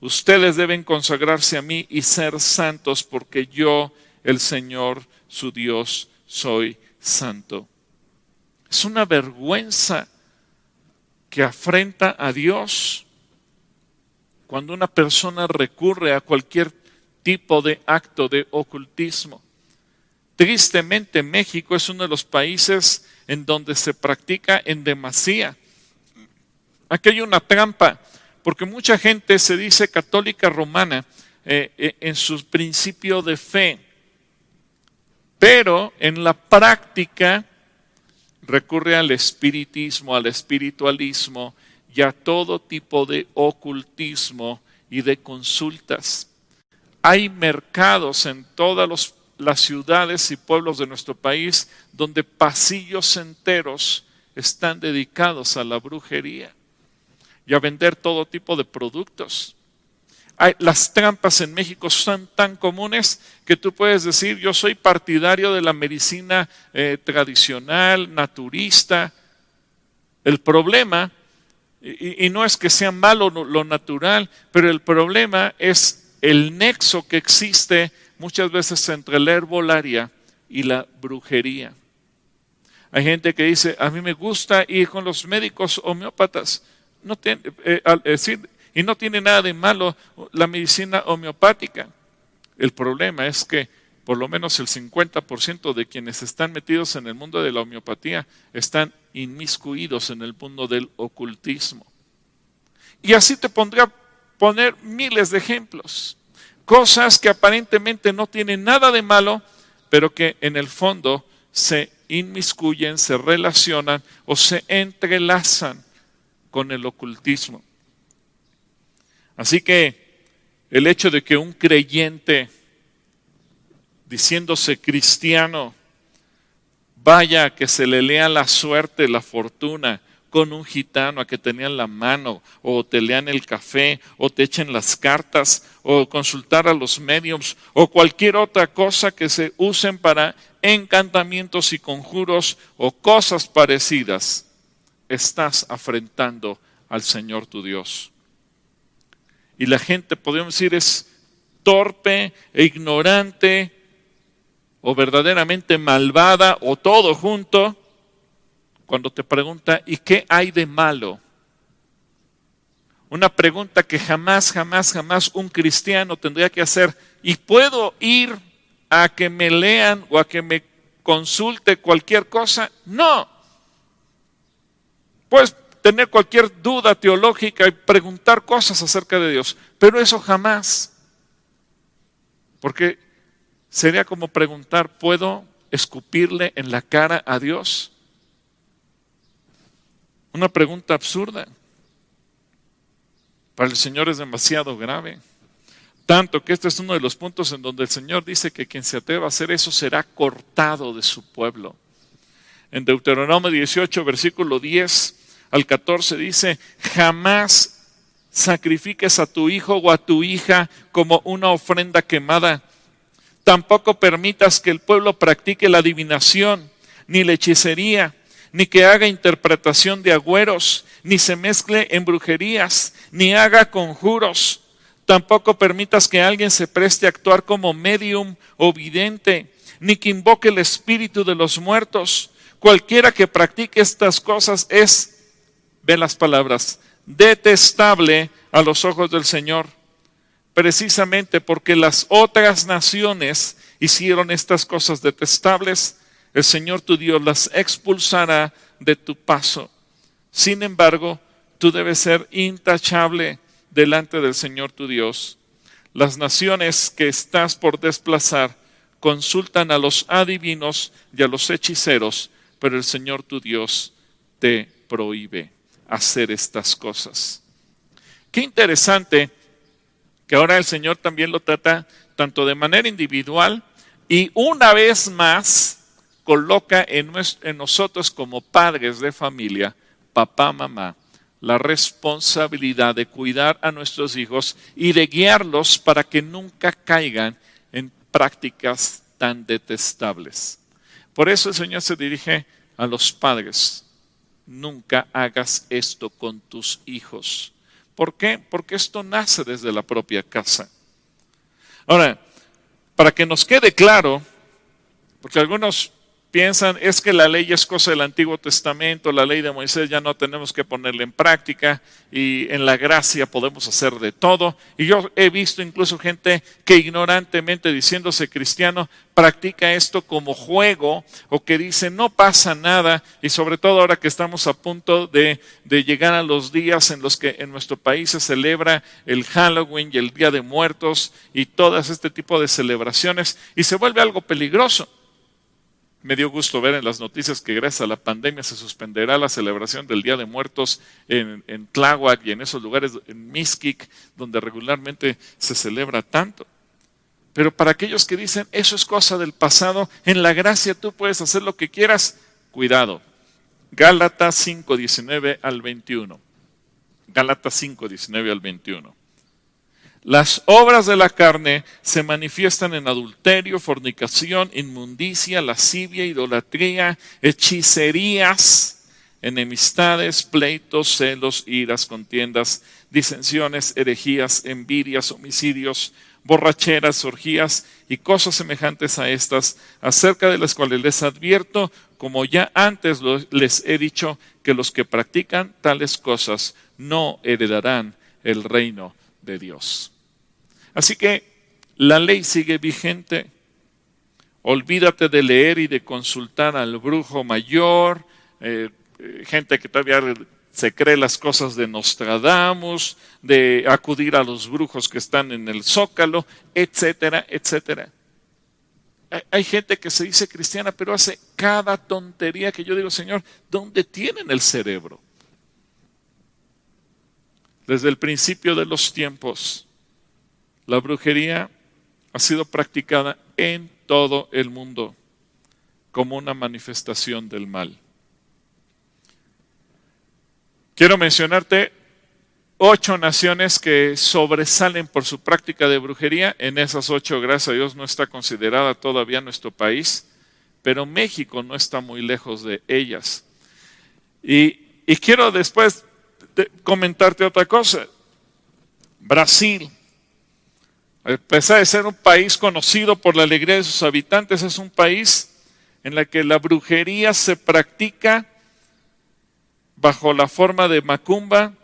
Ustedes deben consagrarse a mí y ser santos porque yo, el Señor, su Dios, soy santo. Es una vergüenza que afrenta a Dios cuando una persona recurre a cualquier tipo de acto de ocultismo. Tristemente México es uno de los países en donde se practica en demasía. Aquí hay una trampa, porque mucha gente se dice católica romana eh, eh, en su principio de fe, pero en la práctica recurre al espiritismo, al espiritualismo y a todo tipo de ocultismo y de consultas. Hay mercados en todas las ciudades y pueblos de nuestro país donde pasillos enteros están dedicados a la brujería y a vender todo tipo de productos. las trampas en México son tan comunes que tú puedes decir, yo soy partidario de la medicina eh, tradicional, naturista. El problema, y, no es que sea malo lo natural, pero el problema es el nexo que existe muchas veces entre la herbolaria y la brujería. Hay gente que dice, a mí me gusta ir con los médicos homeópatas. Eh, y no tiene nada de malo la medicina homeopática. El problema es que por lo menos el 50% de quienes están metidos en el mundo de la homeopatía están inmiscuidos en el mundo del ocultismo. Y así te pondría poner miles de ejemplos. Cosas que aparentemente no tienen nada de malo, pero que en el fondo se inmiscuyen, se relacionan o se entrelazan con el ocultismo. Así que el hecho de que un creyente, diciéndose cristiano, vaya a que se le lea la suerte, la fortuna, con un gitano a que tenían la mano, o te lean el café, o te echen las cartas, o consultar a los mediums, o cualquier otra cosa que se usen para encantamientos y conjuros o cosas parecidas, estás afrentando al Señor tu Dios. Y la gente, podemos decir, es torpe e ignorante, o verdaderamente malvada, o todo junto, cuando te pregunta, ¿y qué hay de malo? Una pregunta que jamás, jamás, jamás un cristiano tendría que hacer. ¿Y puedo ir a que me lean o a que me consulte cualquier cosa? No. Puedes tener cualquier duda teológica y preguntar cosas acerca de Dios, pero eso jamás. Porque sería como preguntar, ¿puedo escupirle en la cara a Dios? Una pregunta absurda. Para el Señor es demasiado grave. Tanto que este es uno de los puntos en donde el Señor dice que quien se atreva a hacer eso será cortado de su pueblo. En Deuteronomio 18, versículo 10 al 14 dice, jamás sacrifiques a tu hijo o a tu hija como una ofrenda quemada. Tampoco permitas que el pueblo practique la adivinación, ni la hechicería, ni que haga interpretación de agüeros, ni se mezcle en brujerías, ni haga conjuros. Tampoco permitas que alguien se preste a actuar como medium o vidente, ni que invoque el espíritu de los muertos. Cualquiera que practique estas cosas es, ve las palabras, detestable a los ojos del Señor. Precisamente porque las otras naciones hicieron estas cosas detestables, el Señor tu Dios las expulsará de tu paso. Sin embargo, tú debes ser intachable delante del Señor tu Dios. Las naciones que estás por desplazar consultan a los adivinos y a los hechiceros, pero el Señor tu Dios te prohíbe hacer estas cosas. Qué interesante que ahora el Señor también lo trata tanto de manera individual y una vez más coloca en, nosotros como padres de familia, papá, mamá, la responsabilidad de cuidar a nuestros hijos y de guiarlos para que nunca caigan en prácticas tan detestables. Por eso el Señor se dirige a los padres. Nunca hagas esto con tus hijos. ¿Por qué? Porque esto nace desde la propia casa. Ahora, para que nos quede claro, porque algunos piensan es que la ley es cosa del Antiguo Testamento, la ley de Moisés ya no tenemos que ponerla en práctica y en la gracia podemos hacer de todo. Y yo he visto incluso gente que ignorantemente diciéndose cristiano practica esto como juego o que dice no pasa nada y sobre todo ahora que estamos a punto de, de llegar a los días en los que en nuestro país se celebra el Halloween y el Día de Muertos y todas este tipo de celebraciones y se vuelve algo peligroso. Me dio gusto ver en las noticias que gracias a la pandemia se suspenderá la celebración del Día de Muertos en, en Tláhuac y en esos lugares, en Mixquic, donde regularmente se celebra tanto. Pero para aquellos que dicen, eso es cosa del pasado, en la gracia tú puedes hacer lo que quieras, cuidado. Gálatas 5, 19 al 21. Gálatas 5, 19 al 21. Las obras de la carne se manifiestan en adulterio, fornicación, inmundicia, lascivia, idolatría, hechicerías, enemistades, pleitos, celos, iras, contiendas, disensiones, herejías, envidias, homicidios, borracheras, orgías y cosas semejantes a estas, acerca de las cuales les advierto, como ya antes les he dicho, que los que practican tales cosas no heredarán el reino de Dios. Así que la ley sigue vigente. Olvídate de leer y de consultar al brujo mayor, eh, eh, gente que todavía se cree las cosas de Nostradamus, de acudir a los brujos que están en el zócalo, etcétera, etcétera. Hay gente que se dice cristiana, pero hace cada tontería que yo digo, Señor, ¿dónde tienen el cerebro? Desde el principio de los tiempos, la brujería ha sido practicada en todo el mundo como una manifestación del mal. Quiero mencionarte ocho naciones que sobresalen por su práctica de brujería. En esas ocho, gracias a Dios, no está considerada todavía nuestro país, pero México no está muy lejos de ellas. Y, quiero después comentarte otra cosa. Brasil, a pesar de ser un país conocido por la alegría de sus habitantes, es un país en el que la brujería se practica bajo la forma de macumba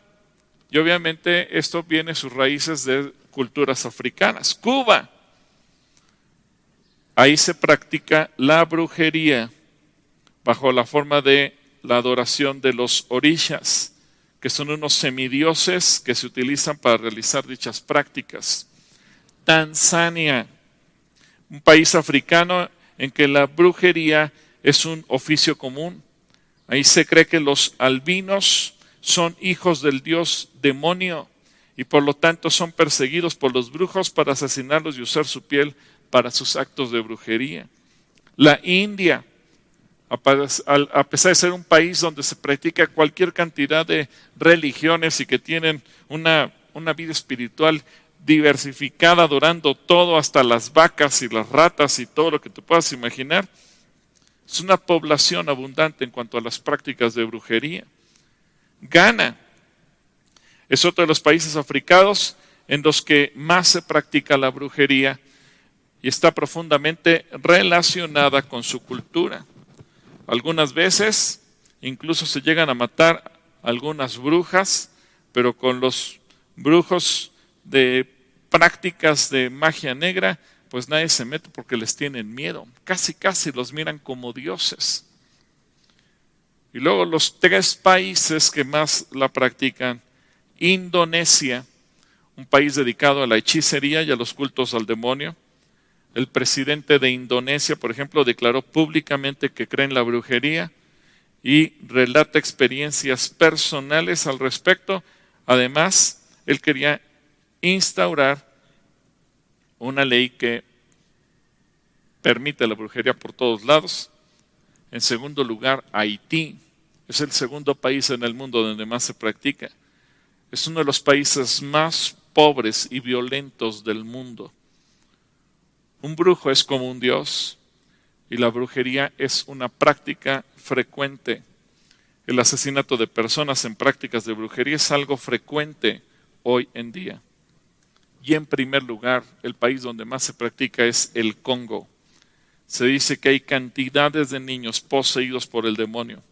y obviamente esto viene sus raíces de culturas africanas. Cuba, ahí se practica la brujería bajo la forma de la adoración de los orishas que son unos semidioses que se utilizan para realizar dichas prácticas. Tanzania, un país africano en que la brujería es un oficio común. Ahí se cree que los albinos son hijos del dios demonio y por lo tanto son perseguidos por los brujos para asesinarlos y usar su piel para sus actos de brujería. La India, a pesar de ser un país donde se practica cualquier cantidad de religiones y que tienen una, una vida espiritual diversificada, adorando todo, hasta las vacas y las ratas y todo lo que te puedas imaginar, es una población abundante en cuanto a las prácticas de brujería. Ghana es otro de los países africanos en los que más se practica la brujería y está profundamente relacionada con su cultura. Algunas veces incluso se llegan a matar algunas brujas, pero con los brujos de prácticas de magia negra, pues nadie se mete porque les tienen miedo. Casi, casi los miran como dioses. Y luego los tres países que más la practican, Indonesia, un país dedicado a la hechicería y a los cultos al demonio. El presidente de Indonesia, por ejemplo, declaró públicamente que cree en la brujería y relata experiencias personales al respecto. Además, él quería instaurar una ley que permite la brujería por todos lados. En segundo lugar, Haití es el segundo país en el mundo donde más se practica. Es uno de los países más pobres y violentos del mundo. Un brujo es como un dios y la brujería es una práctica frecuente. El asesinato de personas en prácticas de brujería es algo frecuente hoy en día. Y en primer lugar, el país donde más se practica es el Congo. Se dice que hay cantidades de niños poseídos por el demonio.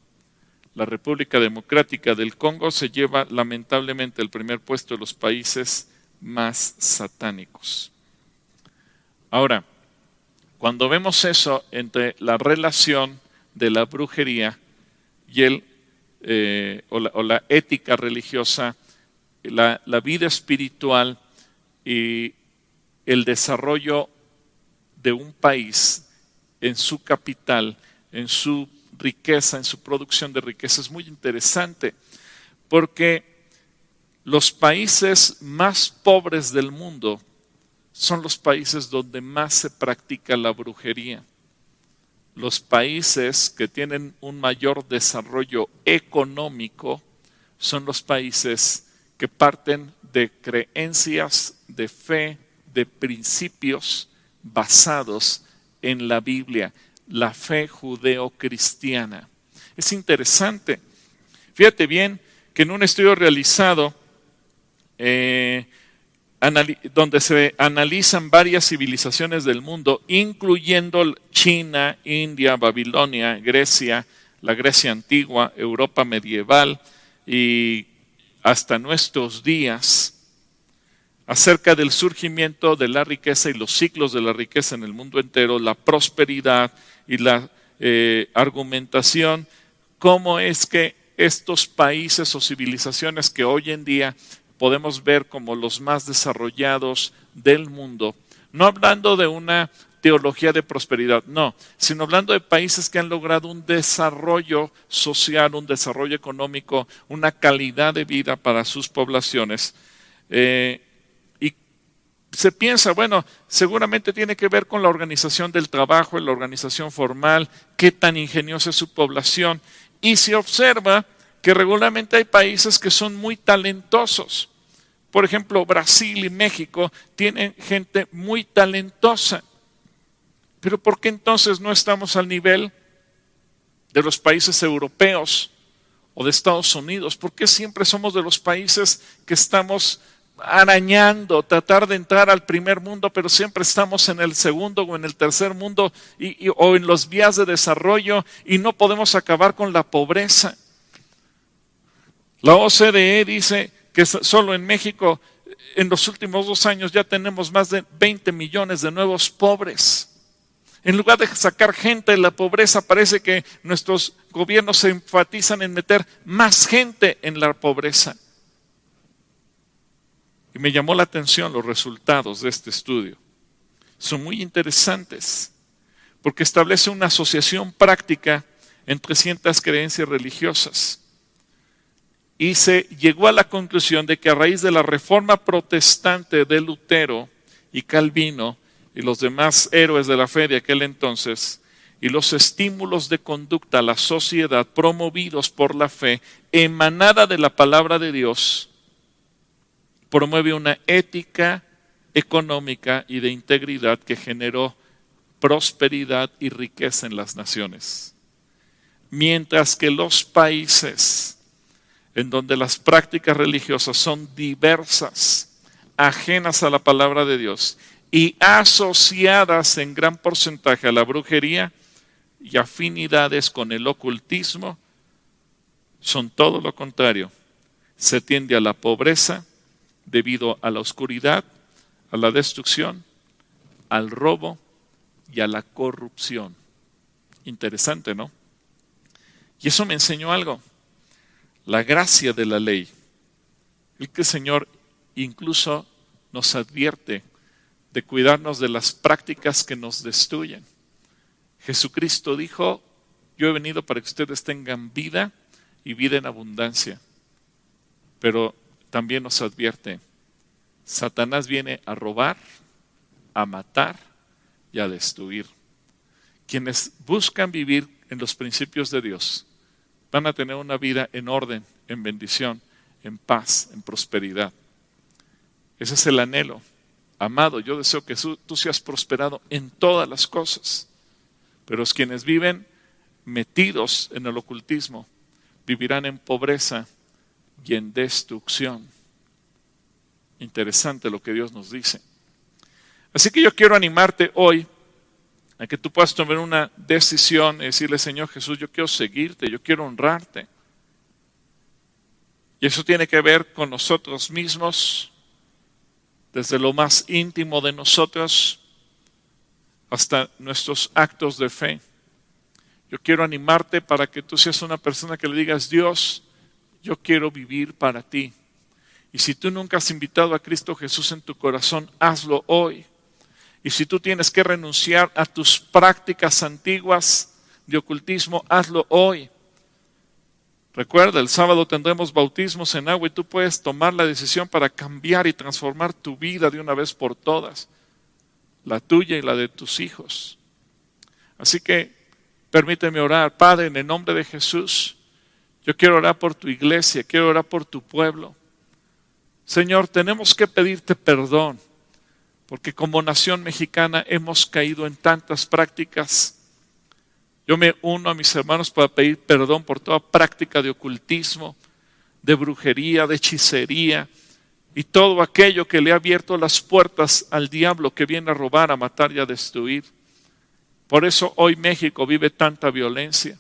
La República Democrática del Congo se lleva lamentablemente el primer puesto de los países más satánicos. Ahora, cuando vemos eso entre la relación de la brujería y el, eh, o, la, ética religiosa, la, la vida espiritual y el desarrollo de un país en su capital, en su riqueza, en su producción de riqueza, es muy interesante, porque los países más pobres del mundo son los países donde más se practica la brujería. Los países que tienen un mayor desarrollo económico son los países que parten de creencias, de fe, de principios basados en la Biblia, la fe judeo-cristiana. Es interesante. Fíjate bien que en un estudio realizado eh, donde se analizan varias civilizaciones del mundo, incluyendo China, India, Babilonia, Grecia, la Grecia antigua, Europa medieval y hasta nuestros días, acerca del surgimiento de la riqueza y los ciclos de la riqueza en el mundo entero, la prosperidad y la eh, argumentación, cómo es que estos países o civilizaciones que hoy en día podemos ver como los más desarrollados del mundo, no hablando de una teología de prosperidad, no, sino hablando de países que han logrado un desarrollo social, un desarrollo económico, una calidad de vida para sus poblaciones. Eh, se piensa, bueno, seguramente tiene que ver con la organización del trabajo, la organización formal, qué tan ingeniosa es su población. Y se observa que regularmente hay países que son muy talentosos. Por ejemplo, Brasil y México tienen gente muy talentosa. Pero ¿por qué entonces no estamos al nivel de los países europeos o de Estados Unidos? ¿Por qué siempre somos de los países que estamos arañando, tratar de entrar al primer mundo, pero siempre estamos en el segundo o en el tercer mundo o en los vías de desarrollo y no podemos acabar con la pobreza? La OCDE dice que solo en México en los últimos dos años ya tenemos más de 20 millones de nuevos pobres. En lugar de sacar gente de la pobreza, parece que nuestros gobiernos se enfatizan en meter más gente en la pobreza. Y me llamó la atención los resultados de este estudio. Son muy interesantes porque establece una asociación práctica entre ciertas creencias religiosas y se llegó a la conclusión de que a raíz de la reforma protestante de Lutero y Calvino y los demás héroes de la fe de aquel entonces, y los estímulos de conducta a la sociedad promovidos por la fe, emanada de la palabra de Dios, promueve una ética económica y de integridad que generó prosperidad y riqueza en las naciones. Mientras que los países en donde las prácticas religiosas son diversas, ajenas a la palabra de Dios y asociadas en gran porcentaje a la brujería y afinidades con el ocultismo, son todo lo contrario. Se tiende a la pobreza debido a la oscuridad, a la destrucción, al robo y a la corrupción. Interesante, ¿no? Y eso me enseñó algo la gracia de la ley. El que el Señor incluso nos advierte de cuidarnos de las prácticas que nos destruyen. Jesucristo dijo, yo he venido para que ustedes tengan vida y vida en abundancia. Pero también nos advierte, Satanás viene a robar, a matar y a destruir. Quienes buscan vivir en los principios de Dios van a tener una vida en orden, en bendición, en paz, en prosperidad. Ese es el anhelo. Amado, yo deseo que tú seas prosperado en todas las cosas. Pero quienes viven metidos en el ocultismo vivirán en pobreza y en destrucción. Interesante lo que Dios nos dice. Así que yo quiero animarte hoy a que tú puedas tomar una decisión y decirle, Señor Jesús, yo quiero seguirte, yo quiero honrarte. Y eso tiene que ver con nosotros mismos, desde lo más íntimo de nosotros hasta nuestros actos de fe. Yo quiero animarte para que tú seas una persona que le digas, Dios, yo quiero vivir para ti. Y si tú nunca has invitado a Cristo Jesús en tu corazón, hazlo hoy. Y si tú tienes que renunciar a tus prácticas antiguas de ocultismo, hazlo hoy. Recuerda, el sábado tendremos bautismos en agua y tú puedes tomar la decisión para cambiar y transformar tu vida de una vez por todas, la tuya y la de tus hijos. Así que permíteme orar, Padre, en el nombre de Jesús. Yo quiero orar por tu iglesia, quiero orar por tu pueblo. Señor, tenemos que pedirte perdón, porque como nación mexicana hemos caído en tantas prácticas. Yo me uno a mis hermanos para pedir perdón por toda práctica de ocultismo, de brujería, de hechicería y todo aquello que le ha abierto las puertas al diablo que viene a robar, a matar y a destruir. Por eso hoy México vive tanta violencia.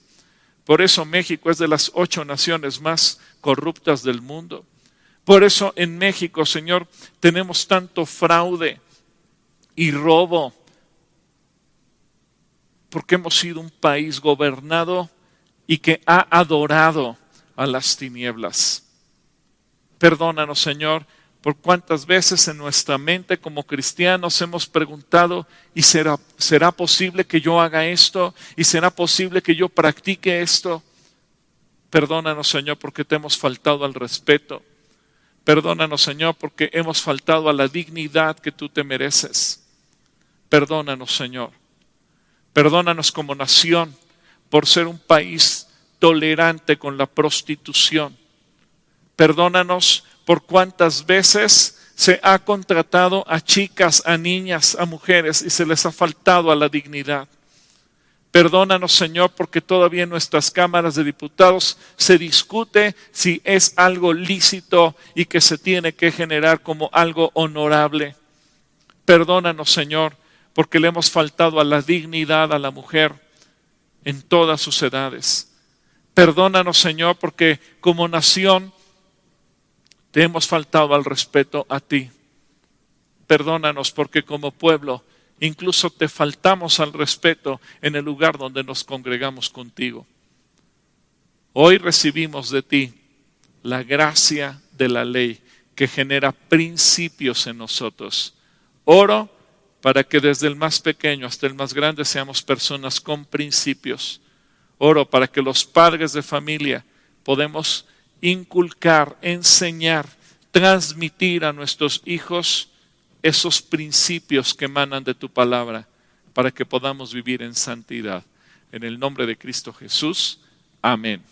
Por eso México es de las ocho naciones más corruptas del mundo. Por eso en México, Señor, tenemos tanto fraude y robo, porque hemos sido un país gobernado y que ha adorado a las tinieblas. Perdónanos, Señor, por cuántas veces en nuestra mente como cristianos hemos preguntado, ¿y será, será posible que yo haga esto? ¿Y será posible que yo practique esto? Perdónanos, Señor, porque te hemos faltado al respeto Perdónanos, Señor, porque hemos faltado a la dignidad que tú te mereces. Perdónanos, Señor. Perdónanos como nación por ser un país tolerante con la prostitución. Perdónanos por cuántas veces se ha contratado a chicas, a niñas, a mujeres y se les ha faltado a la dignidad. Perdónanos, Señor, porque todavía en nuestras cámaras de diputados se discute si es algo lícito y que se tiene que generar como algo honorable. Perdónanos, Señor, porque le hemos faltado a la dignidad a la mujer en todas sus edades. Perdónanos, Señor, porque como nación te hemos faltado al respeto a ti. Perdónanos porque como pueblo Incluso te faltamos al respeto en el lugar donde nos congregamos contigo. Hoy recibimos de ti la gracia de la ley que genera principios en nosotros. Oro para que desde el más pequeño hasta el más grande seamos personas con principios. Oro para que los padres de familia podemos inculcar, enseñar, transmitir a nuestros hijos esos principios que emanan de tu palabra para que podamos vivir en santidad. En el nombre de Cristo Jesús. Amén.